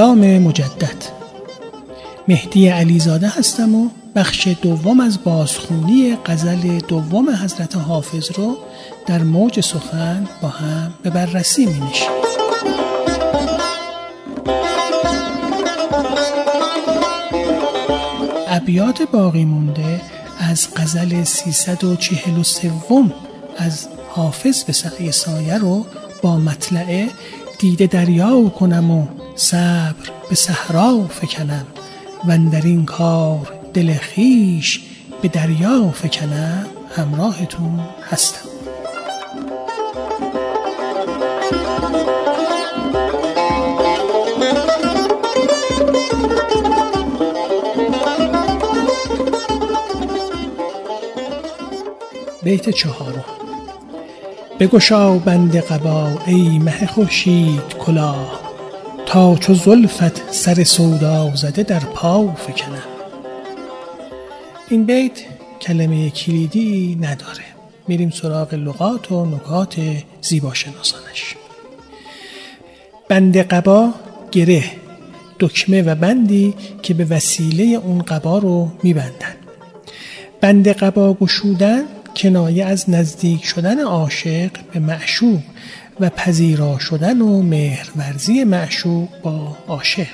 سلام مجدد مهدی علیزاده هستم و بخش دوم از بازخونی غزل دوم حضرت حافظ رو در موج سخن با هم به بررسی می نشیم. ابیات باقی مونده از غزل 343 از حافظ به سعی سایه رو با مطلعه دیده دریا کنم و صبر به صحرا فکنم و در این کار دل خیش به دریا فکنم همراهتون هستم. بیت چهارم. بگشا بند قبا ای مه خورشید کلاه. تا چو زلفت سر سودا زده در پا فکنم. این بیت کلمه کلیدی نداره. میریم سراغ لغات و نکات زیباشناسانش. بند قبا گره دکمه و بندی که به وسیله اون قبا رو میبندن. بند قبا گشودن کنایه از نزدیک شدن عاشق به معشوق و پذیرا شدن و مهرورزی معشوق با عاشق.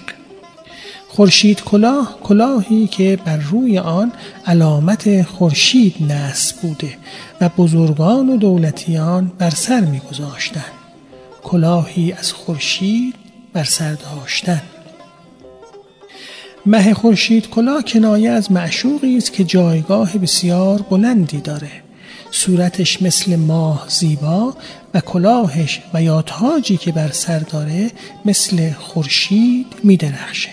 خورشید کلاه کلاهی که بر روی آن علامت خورشید نصب بوده و بزرگان و دولتیان بر سر میگذاشتند کلاهی از خورشید بر سر داشتن. مه خورشید کلاه کنایه از معشوقی است که جایگاه بسیار بلندی داره. صورتش مثل ماه زیبا و کلاهش و یا تاجی که بر سر داره مثل خورشید میدرخشه.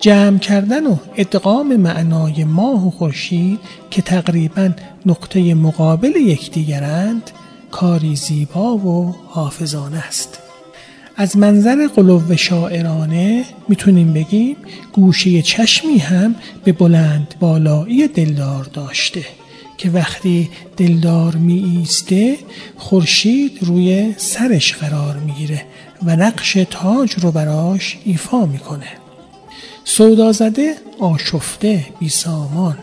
جمع کردن و ادغام معنای ماه و خورشید که تقریبا نقطه مقابل یکدیگرند کاری زیبا و حافظانه است. از منظر قلوب شاعرانه می‌تونیم بگیم گوشه چشمی هم به بلند بالایی دلدار داشته. که وقتی دلدار می ایسته خورشید روی سرش قرار می‌گیره و نقش تاج رو براش ایفا می‌کنه. سودا زده آشفته بی سامان.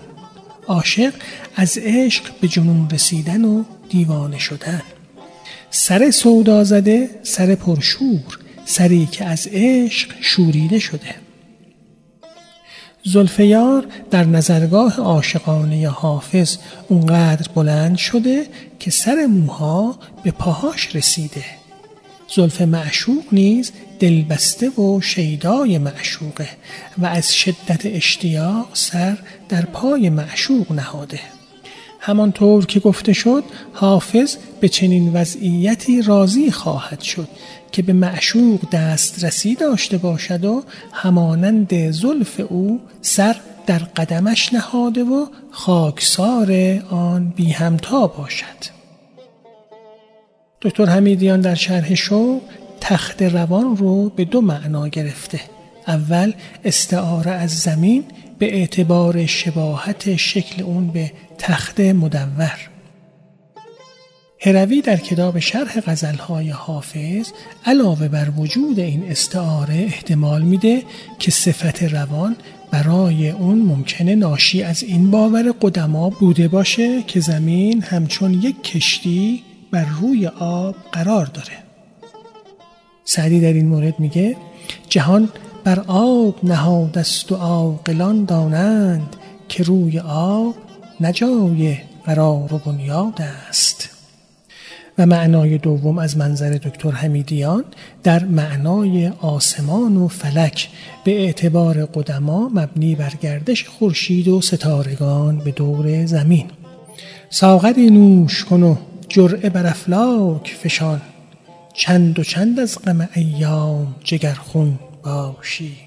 عاشق از عشق به جنون رسیدن و دیوانه شدن. سر سودا زده سر پرشور سری که از عشق شوریده شده. زلفیار در نظرگاه عاشقانه حافظ اونقدر بلند شده که سر موها به پاهاش رسیده. زلف معشوق نیز دلبسته و شیدای معشوقه و از شدت اشتیاق سر در پای معشوق نهاده. همانطور که گفته شد حافظ به چنین وضعیتی راضی خواهد شد که به معشوق دسترسی داشته باشد و همانند زلف او سر در قدمش نهاده و خاکسار آن بی همتا باشد. دکتر حمیدیان در شرح شو تخت روان رو به دو معنا گرفته. اول استعاره از زمین به اعتبار شباهت شکل اون به تخت مدور. هروی در کتاب شرح غزلهای حافظ علاوه بر وجود این استعاره احتمال میده که صفت روان برای اون ممکنه ناشی از این باور قدما بوده باشه که زمین همچون یک کشتی بر روی آب قرار داره. سعدی در این مورد میگه جهان بر آب نهاد است و عاقلان دانند که روی آب نجای قرار و بنیاد است و معنای دوم از منظر دکتر حمیدیان در معنای آسمان و فلک به اعتبار قدما مبنی بر گردش خورشید و ستارگان به دور زمین. ساغری نوش کن و جرعه بر افلاک فشان. چند و چند از غم ایام جگرخون. باشی.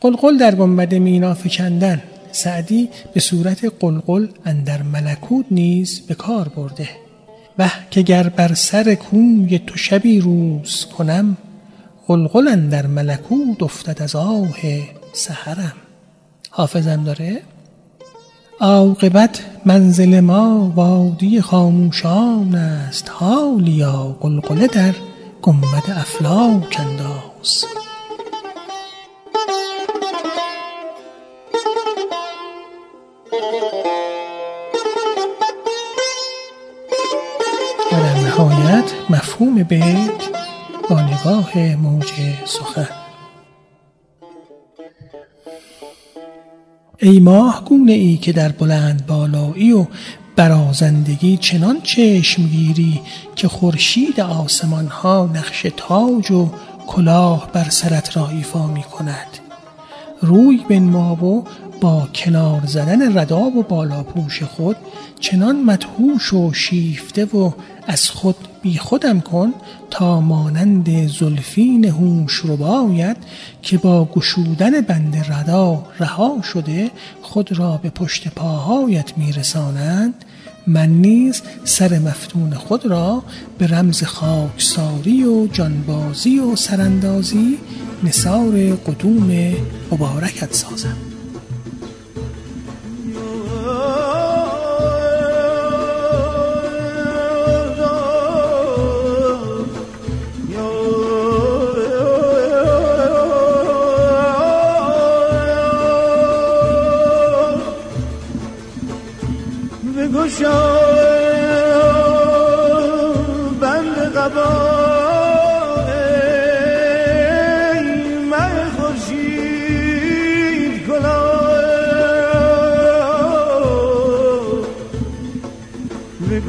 قلقل در گنبد مینا فکندن. سعدی به صورت قلقل اندر ملکوت نیز به کار برده. و که گر بر سر کوی تو شبی روز کنم قلقل در ملکوت افتد از آه سحرم. حافظم داره؟ عاقبت منزل ما وادی خاموشان است. حالیا قلقله در گنبد افلاک انداز هنوز و در نهایت مفهوم بیت با نگاه موج سخن. ای ماه گونه ای که در بلند بالایی و برازندگی چنان چشم گیری که خورشید آسمان ها نقش تاج و کلاه بر سرت را ایفا می کند. روی بنما و با کنار زدن رداب و بالاپوش خود چنان مدهوش و شیفته و از خود بی خودم کن تا مانند زلفین هوش رو باید که با گشودن بند ردا رها شده خود را به پشت پاهایت میرسانند من نیز سر مفتون خود را به رمز خاکساری و جانبازی و سراندازی نصار قدوم مبارکت سازم.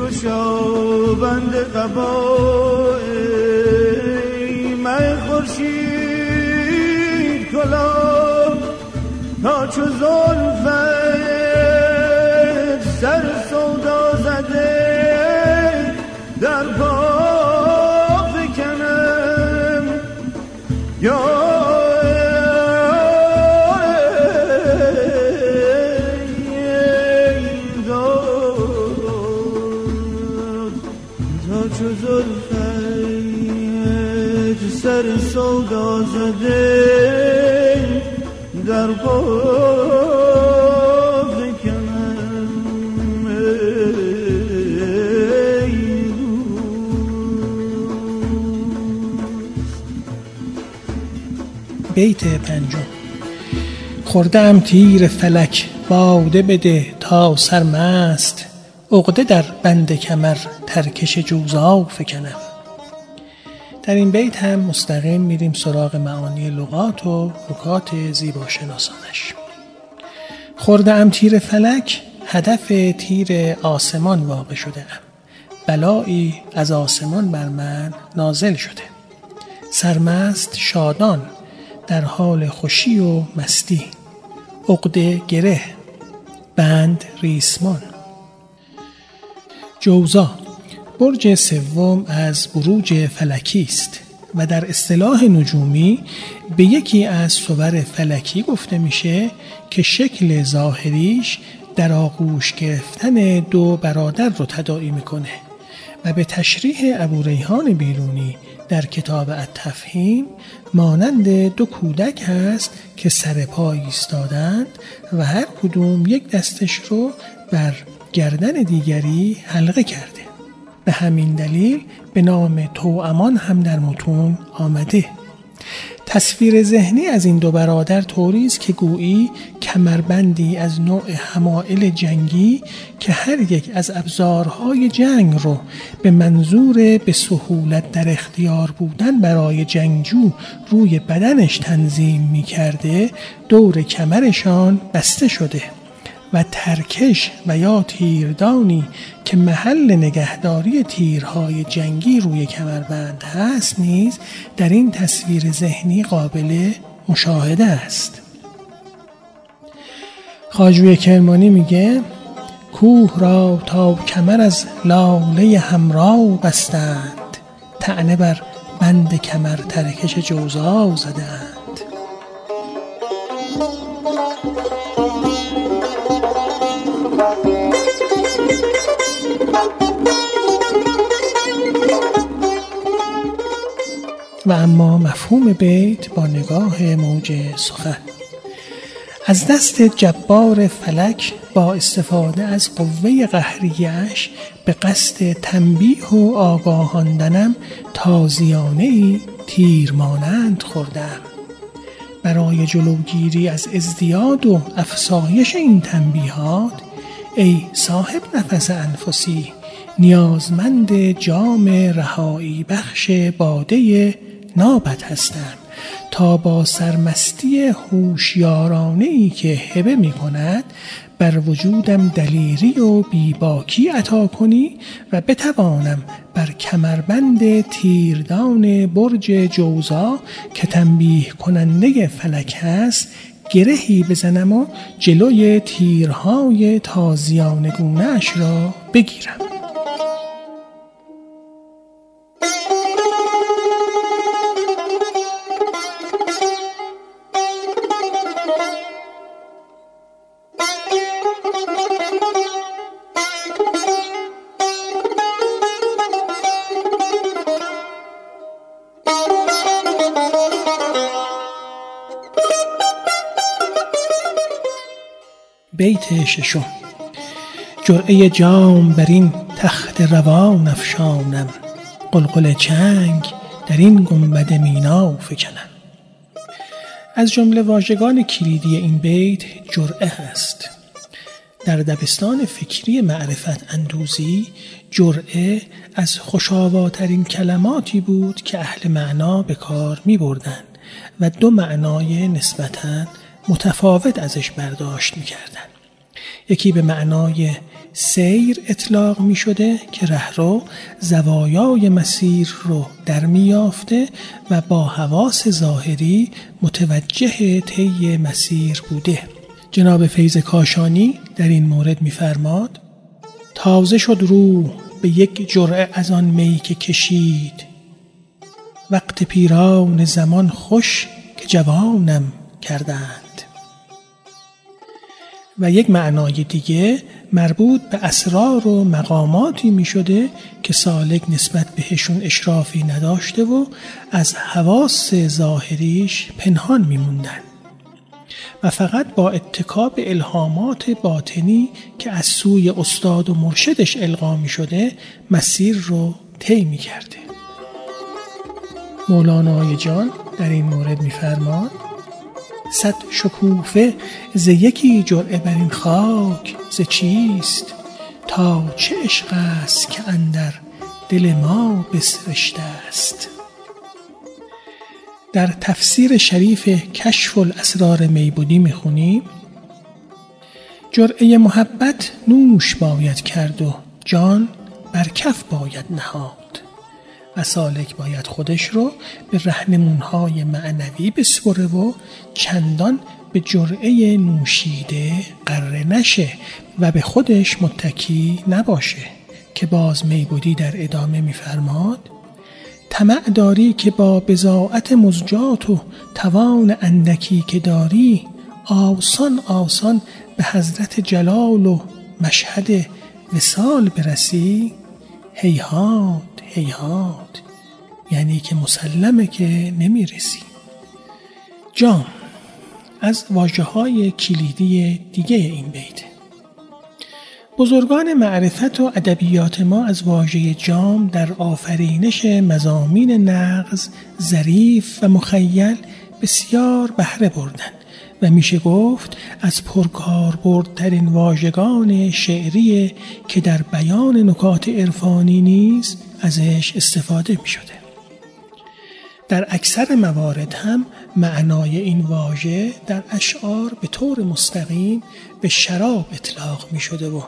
گشاوند قبای من خورشید کلا تا چو بیت پنجم. خوردم تیر فلک باده بده تا سرمست. عقده در بند کمر ترکش جوزا فکنم. در این بیت هم مستقیم میریم سراغ معانی لغات و رکات زیبا شناسانش خورده ام تیر فلک هدف تیر آسمان واقع شده ام. بلایی از آسمان بر من نازل شده. سرمست شادان در حال خوشی و مستی. عقده گره بند ریسمان. جوزا برج سوم از بروج فلکی است و در اصطلاح نجومی به یکی از صور فلکی گفته میشه که شکل ظاهریش در آغوش گرفتن دو برادر رو تداعی می‌کنه و به تشریح ابو ریحان بیرونی در کتاب التفهیم مانند دو کودک هست که سر پای ایستادند و هر کدوم یک دستش رو بر گردن دیگری حلقه کرده. به همین دلیل به نام توامان هم در متون آمده. تصویر ذهنی از این دو برادر طوری است که گویی کمربندی از نوع حمائل جنگی که هر یک از ابزارهای جنگ رو به منظور به سهولت در اختیار بودن برای جنگجو روی بدنش تنظیم می کرده دور کمرشان بسته شده. و ترکش و یا تیردانی که محل نگهداری تیرهای جنگی روی کمربند هست نیز در این تصویر ذهنی قابل مشاهده است. خاجوی کرمانی میگه کوه را تا کمر از لاله همراه بستند. تعنه بر بند کمر ترکش جوزا زدند. و اما مفهوم بیت با نگاه موج سخن. از دست جبار فلک با استفاده از قوه قهریش به قصد تنبیه و آگاهاندنم تازیانه ای تیر مانند خوردم. برای جلوگیری از ازدیاد و افسایش این تنبیهات ای صاحب نفس انفسی نیازمند جام رهایی بخش باده نابت هستم تا با سرمستی هوشیارانه ای که هبه می کند بر وجودم دلیری و بیباکی عطا کنی و بتوانم بر کمربند تیردان برج جوزا که تنبیه کننده فلک است گرهی بزنم و جلوی تیرهای تازیانگونه را بگیرم. بیت ششم. جرعه جام بر این تخت روان افشانم. قلقل چنگ در این گنبد مینا فکنم. از جمله واژگان کلیدی این بیت جرعه هست در دبستان فکری معرفت اندوزی جرعه از خوشاواترین کلماتی بود که اهل معنا به کار می بردن و دو معنای نسبتاً متفاوت ازش برداشت می کردن. یکی به معنای سیر اطلاق می شده که رهرو زوایای مسیر رو در میافته و با حواس ظاهری متوجه طی مسیر بوده. جناب فیض کاشانی در این مورد میفرماد تازه شد روح به یک جرعه از آن می که کشید. وقت پیران زمان خوش که جوانم کردند. و یک معنای دیگه مربوط به اسرار و مقاماتی می شده که سالک نسبت بهشون اشرافی نداشته و از حواس ظاهریش پنهان می موندن. و فقط با اتکاب الهامات باطنی که از سوی استاد و مرشدش القا می شده مسیر رو طی می کرده. مولانای جان در این مورد میفرماد صد شکوفه ز یکی جرعه بر این خاک ز چیست؟ تا چه عشق است که اندر دل ما بسرشته است؟ در تفسیر شریف کشف الاسرار میبودی می‌خونیم جرعه محبت نوش باید کرد و جان بر کف باید نهاد. و سالک باید خودش رو به رهنمونهای معنوی بسپره و چندان به جرعه نوشیده قره نشه و به خودش متکی نباشه که باز میبودی در ادامه میفرماد طمع داری که با بزاعت مزجات و توان اندکی که داری آسان آسان به حضرت جلال و مشهد وسال برسی. هیهات! هیهات یعنی که مسلمه که نمی‌رسی. جام از واجه های کلیدی دیگه این بیت. بزرگان معرفت و ادبیات ما از واژه جام در آفرینش مزامین نغز ظریف و مخیل بسیار بهره بردند. و میشه گفت از پرکاربردترین واژگان شعری که در بیان نکات عرفانی نیز ازش استفاده می شده. در اکثر موارد هم معنای این واژه در اشعار به طور مستقیم به شراب اطلاق می شده و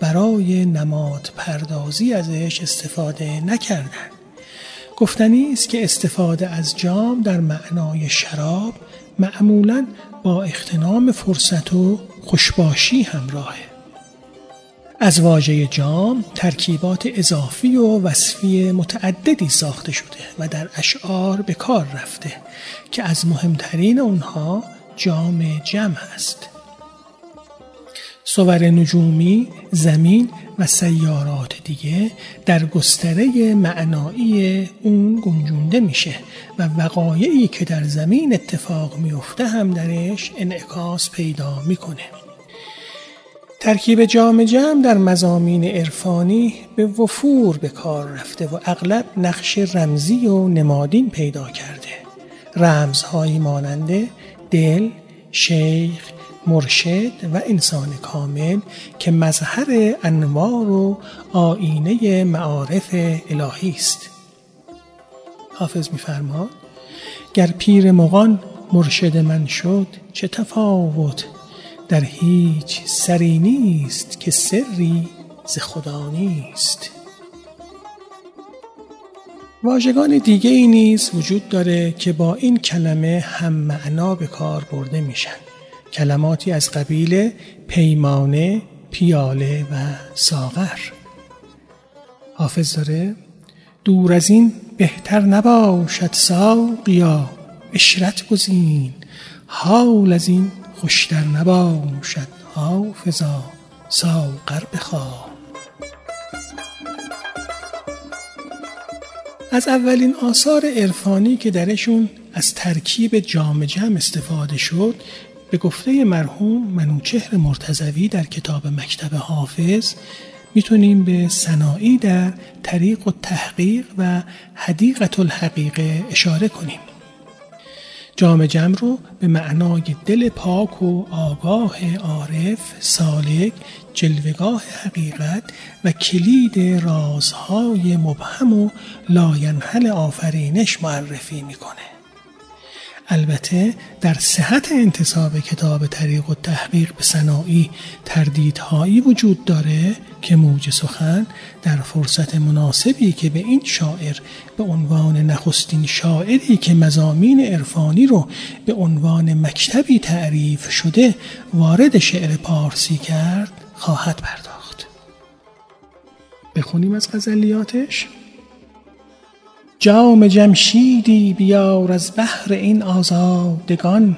برای نماد پردازی ازش استفاده نکردن. گفتنی است که استفاده از جام در معنای شراب معمولا با اختنام فرصت و خوشباشی همراهه از واژه جام ترکیبات اضافی و وصفی متعددی ساخته شده و در اشعار به کار رفته که از مهمترین اونها جام جمع است. صور نجومی، زمین و سیارات دیگه در گستره معنایی اون گنجونده میشه و وقایعی که در زمین اتفاق میفته هم درش انعکاس پیدا می‌کنه. ترکیب جام جمع در مزامین عرفانی به وفور به کار رفته و اغلب نقش رمزی و نمادین پیدا کرده. رمزهایی ماننده دل شیخ مرشد و انسان کامل که مظهر انوار و آینه معارف الهی است. حافظ میفرماد گر پیر مغان مرشد من شد چه تفاوت؟ در هیچ سری نیست که سری ز خدا نیست. واژگان دیگه ای نیز وجود داره که با این کلمه هم معنا به کار برده میشن. کلماتی از قبیل پیمانه، پیاله و ساغر. حافظ داره دور از این بهتر نباشد ساقیا اشرت گزین حال از این خوشتر نباشد حافظا ساغر بخواه از اولین آثار عرفانی که درشون از ترکیب جام جمع استفاده شد به گفته مرحوم منوچهر مرتزوی در کتاب مکتب حافظ می‌تونیم به سنایی در طریق و تحقیق و حدیقت الحقیقه اشاره کنیم. جام جمع رو به معنای دل پاک و آگاه عارف سالک جلوگاه حقیقت و کلید رازهای مبهم و لاینحل آفرینش معرفی می‌کنه. البته در صحت انتصاب کتاب طریق و تحقیق به سنایی تردیدهایی وجود داره که موج سخن در فرصت مناسبی که به این شاعر به عنوان نخستین شاعری که مزامین عرفانی رو به عنوان مکتبی تعریف شده وارد شعر پارسی کرد خواهد پرداخت. بخونیم از غزلیاتش. جام جمشیدی بیار از بحر این آزادگان.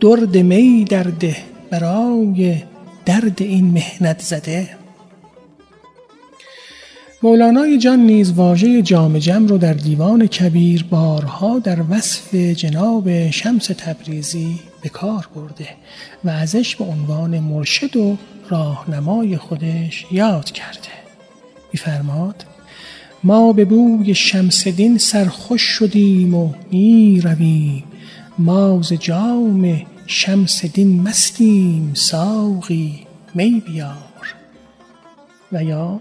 درد می درده برای درد این مهنت زده. مولانای جان نیز واژه جام جم رو در دیوان کبیر بارها در وصف جناب شمس تبریزی به کار برده و ازش به عنوان مرشد و راهنمای خودش یاد کرده. میفرماد ما به بوی شمس دین سرخوش شدیم و می رویم ما ز جام شمس دین مستیم ساقی می بیار. و یا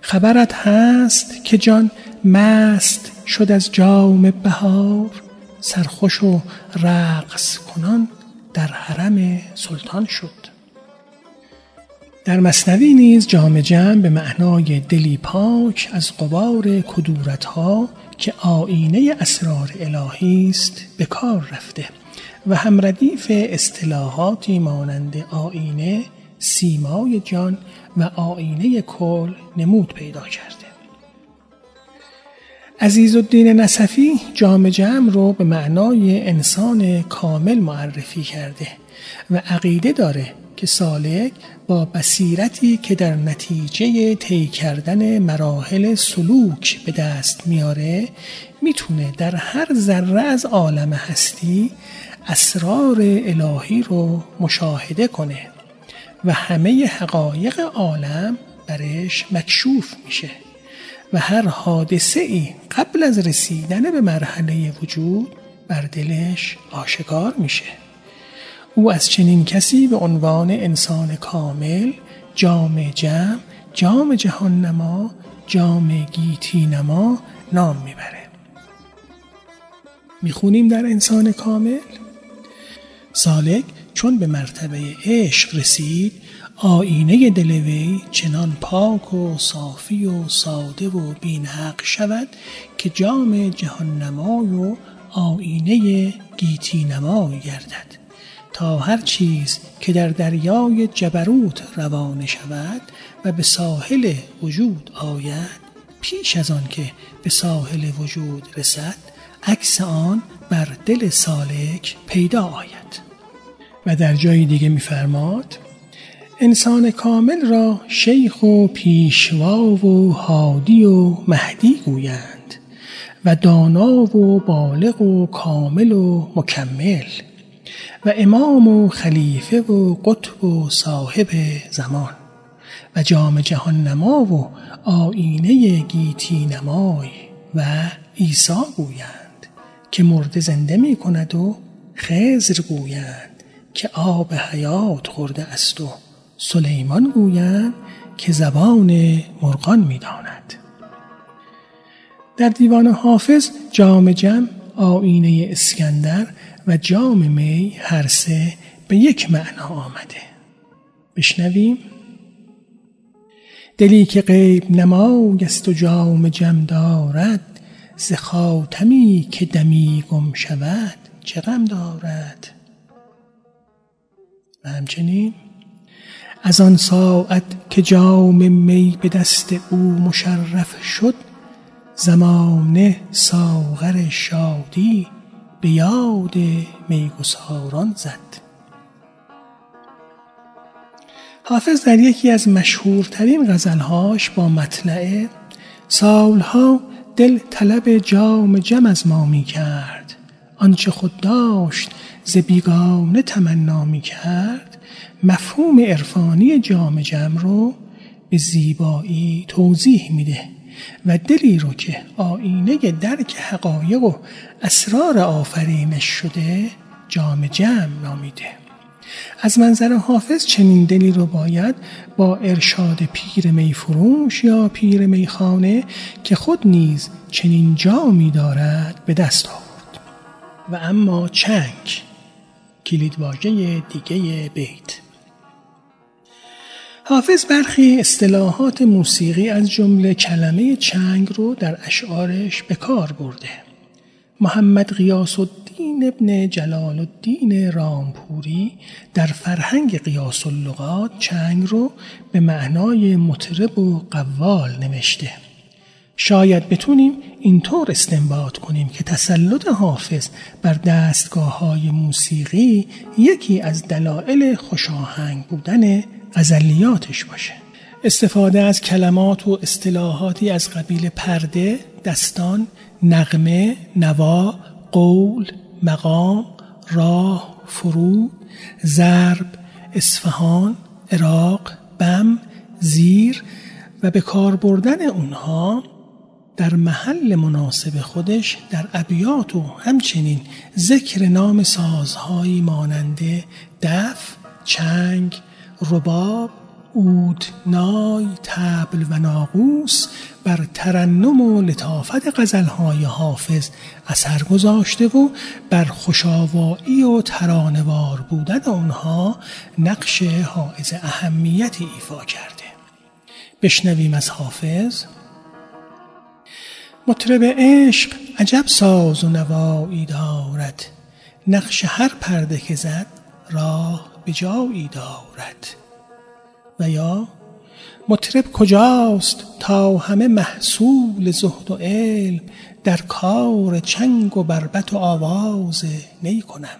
خبرت هست که جان مست شد از جام بهار. سرخوش و رقص کنان در حرم سلطان شد. در مصنوی نیز جام جمع به معنای دلی پاک از قبار کدورت ها که آینه اسرار الهی است به کار رفته و هم ردیف اصطلاحاتی مانند آینه سیمای جان و آینه کل نمود پیدا کرده. عزیز الدین نصفی جام جمع رو به معنای انسان کامل معرفی کرده و عقیده داره که سالک با بصیرتی که در نتیجه طی کردن مراحل سلوک به دست میاره می‌تونه در هر ذره از عالم هستی اسرار الهی رو مشاهده کنه و همه حقایق عالم برش مکشوف میشه و هر حادثه ای قبل از رسیدن به مرحله وجود بر دلش آشکار میشه. او از چنین کسی به عنوان انسان کامل جام جمع جام جهان نما جام گیتی نما نام می‌بره. می‌خونیم در انسان کامل؟ سالک چون به مرتبه عشق رسید آینه دلوی چنان پاک و صافی و ساده و بینحق شود که جام جهان نمای و آینه گیتی نمای گردد. تا هر چیز که در دریای جبروت روانه شود و به ساحل وجود آید پیش از آن که به ساحل وجود رسد عکس آن بر دل سالک پیدا آید. و در جای دیگه میفرماد انسان کامل را شیخ و پیشوا و هادی و مهدی گویند و دانا و بالغ و کامل و مکمل. و امام و خلیفه و قطب و صاحب زمان و جام جهان نما و آینه گیتی نمای و عیسی گویند که مرد زنده می کند و خزر گویند که آب حیات خورده است و سلیمان گویند که زبان مرغان می‌داند در دیوان حافظ جام جم آینه اسکندر و جام می هر سه به یک معنا آمده. بشنویم. دلی که غیب نمای است و جام جم دارد ز خاتمی که دمی گم شود چه غم دارد؟ و همچنین از آن ساعت که جام می به دست او مشرف شد زمانه ساغر شادی به یاد میگساران زد. حافظ در یکی از مشهورترین غزلهاش با مطلعه سالها دل طلب جام جم از ما می کرد آنچه خود داشت ز بیگانه تمنا می کرد مفهوم عرفانی جام جم رو به زیبایی توضیح میده. و دلی رو که آینه درک حقایق و اسرار آفرینش شده جام جم نامیده. از منظر حافظ چنین دلی رو باید با ارشاد پیر میفروش یا پیر میخانه که خود نیز چنین جامی دارد به دست آورد. و اما چنگ کلیدواژه دیگه بیت. حافظ برخی اصطلاحات موسیقی از جمله کلمه چنگ رو در اشعارش به کار برده. محمد قیاس الدین ابن جلال الدین رامپوری در فرهنگ قیاس اللغات چنگ رو به معنای مطرب و قوال نوشته. شاید بتونیم اینطور استنباط کنیم که تسلط حافظ بر دستگاه های موسیقی یکی از دلایل خوشاهنگ بودن غزلیاتش باشه. استفاده از کلمات و اصطلاحاتی از قبیل پرده، دستان، نغمه، نوا، قول، مقام، راه، فرود، ضرب، اصفهان، عراق، بم، زیر و به کار بردن اونها در محل مناسب خودش در ابیات و همچنین ذکر نام سازهایی ماننده دف، چنگ، رباب، اود، نای، تبل و ناقوس بر ترنم و لطافت غزلهای حافظ اثر گذاشته و بر خوشاوایی و ترانوار بودن آنها نقش حائز اهمیتی ایفا کرده. بشنویم از حافظ. مطرب عشق عجب ساز و نوایی دارد. نقش هر پرده که زد راه به جایی دارد. و یا مطرب کجاست تا همه محصول زهد و علم در کار چنگ و بربت و آواز نی کنم؟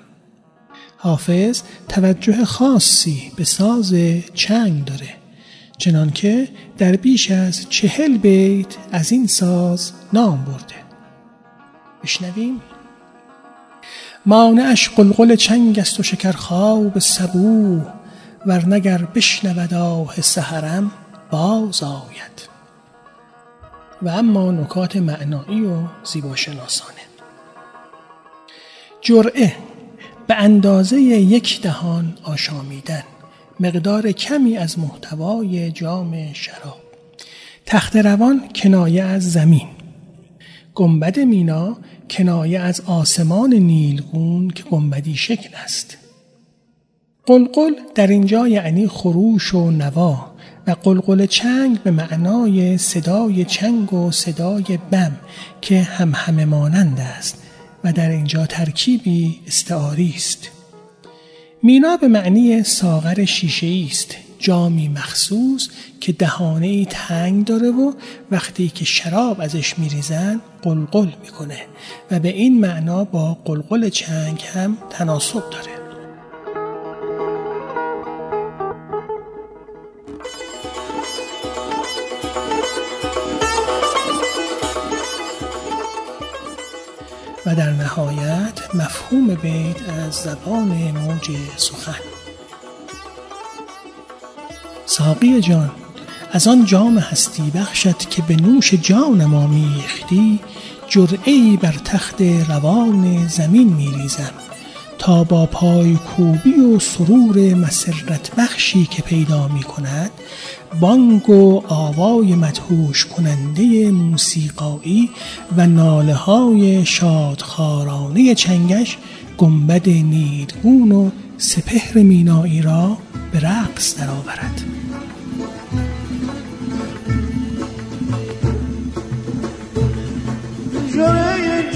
حافظ توجه خاصی به ساز چنگ داره چنانکه در بیش از چهل بیت از این ساز نام برده. بشنویم. مانعش قلقل چنگ است و شکرخواب صبوح ورنگر بشنود آه سحرم باز آید. و اما نکات معنایی و زیباشناسانه. جرعه به اندازه یک دهان آشامیدن مقدار کمی از محتوای جام شراب. تخت روان کنایه از زمین. گنبد مینا کنایه از آسمان نیلگون که گنبدی شکل است. قلقل در اینجا یعنی خروش و نوا و قلقل چنگ به معنای صدای چنگ و صدای بم که هم همه مانند است و در اینجا ترکیبی استعاری است. مینا به معنی ساغر شیشه است. جامی مخصوص که دهانه ای تنگ داره و وقتی که شراب ازش میریزن قلقل می‌کنه و به این معنا با قلقل چنگ هم تناسب داره. و در نهایت مفهوم بیت از زبان موج سخن. ساقی جان از آن جام هستی بخشد که به نوش جانم آمیختی جرعی بر تخت روان زمین میریزم تا تا با پای کوبی و سرور مسرت بخشی که پیدا می کند بانگ و آوای مدهوش کننده موسیقایی و ناله های شادخارانه چنگش گنبد نیدگون و سپهر مینایی را به رقص درآورد.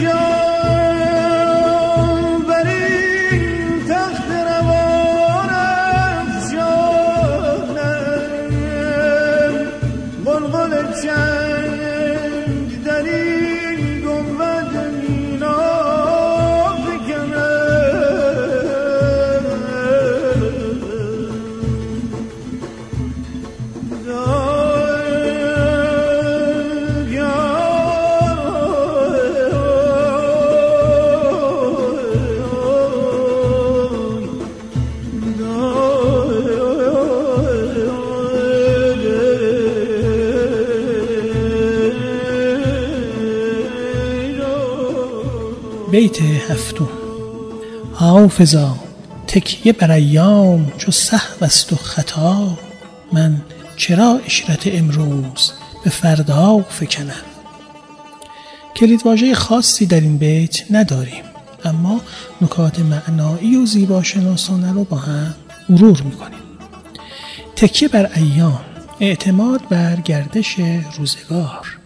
بیت هفتم حافظا تکیه بر ایام چو سهو است و خطا. من چرا اشرت امروز به فردا فکنم؟ کلیدواژه خاصی در این بیت نداریم اما نکات معنایی و زیباشناسانه رو با هم مرور می‌کنیم. تکیه بر ایام اعتماد بر گردش روزگار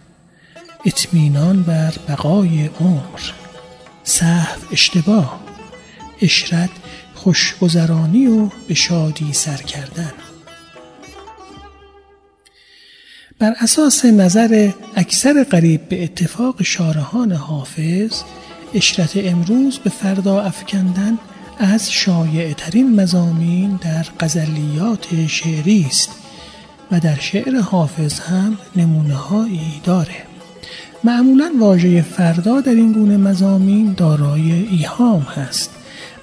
اطمینان بر بقای عمر. صحو اشتباه اشرت خوشگذرانی و به شادی سر کردن. بر اساس نظر اکثر قریب به اتفاق شارهان حافظ اشرت امروز به فردا افکندن از شایع ترین مزامین در غزلیات شعری است و در شعر حافظ هم نمونه هایی داره. معمولا واژه فردا در این گونه مزامین دارای ایهام هست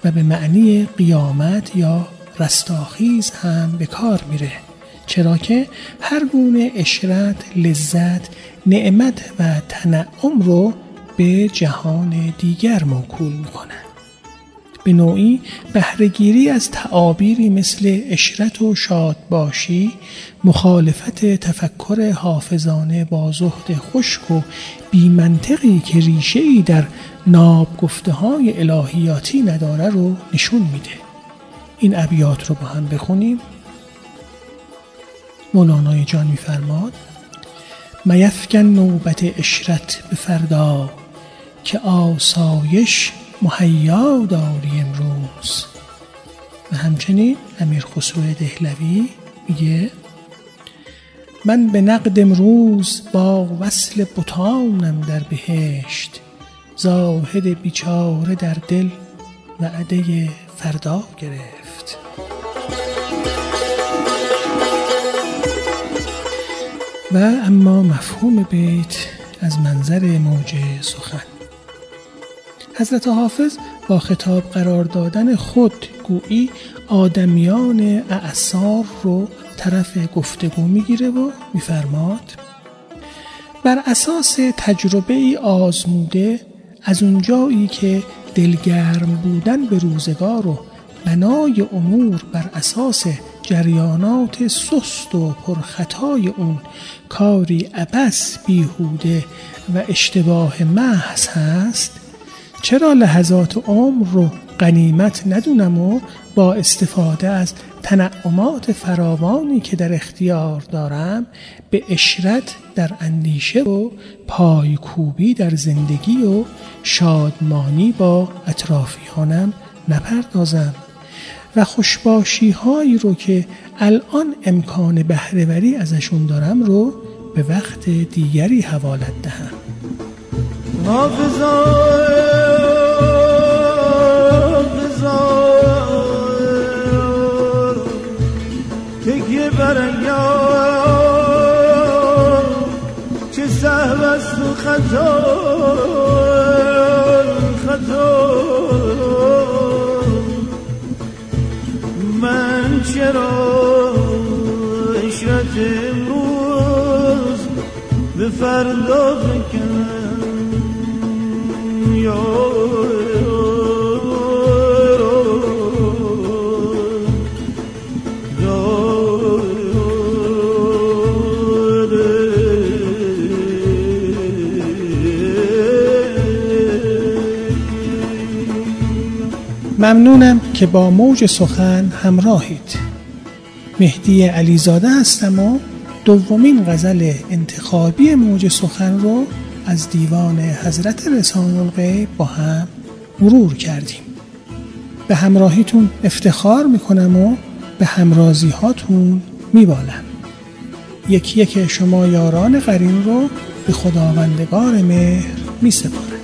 و به معنی قیامت یا رستاخیز هم به کار میره چرا که هر گونه اشرت، لذت، نعمت و تنعم رو به جهان دیگر موکول می‌کنه. به نوعی بهرهگیری از تعابیری مثل اشرت و شادباشی مخالفت تفکر حافظانه با زهد خشک و بیمنطقی که ریشه ای در ناب گفته های الهیاتی نداره رو نشون میده. این ابیات رو با هم بخونیم. مولانای جان میفرماد میفکن نوبت اشرت به فردا که آسایش مهیا داری امروز. و همچنین امیر خسرو دهلوی میگه من به نقد امروز با وصل بطانم در بهشت زاهد بیچاره در دل وعده فردا گرفت. و اما مفهوم بیت از منظر موج سخن. حضرت حافظ با خطاب قرار دادن خود گویی آدمیان اعصار رو طرف گفتگو می‌گیره و میفرماد بر اساس تجربه ای آزموده از اونجایی که دلگرم بودن به روزگار و بنای امور بر اساس جریانات سست و پرخطای اون کاری عبس بیهوده و اشتباه محض هست چرا لحظات عمر رو قنیمت ندونم و با استفاده از تنعمات فراوانی که در اختیار دارم به اشرت در اندیشه و پایکوبی در زندگی و شادمانی با اطرافیانم نپردازم و خوشباشی هایی رو که الان امکان بهرهوری ازشون دارم رو به وقت دیگری حوالت دهم. تکیه برنگا چه سهو است و خطا خطا. من چرا اشرت امروز به فردا فکرم؟ یا ممنونم که با موج سخن همراهید. مهدی علیزاده هستم و دومین غزل انتخابی موج سخن رو از دیوان حضرت رسان الغیب با هم مرور کردیم. به همراهیتون افتخار می‌کنم و به همرازی هاتون میبالم. یکی یک شما یاران قرین رو به خداوندگار مهر میسپارم.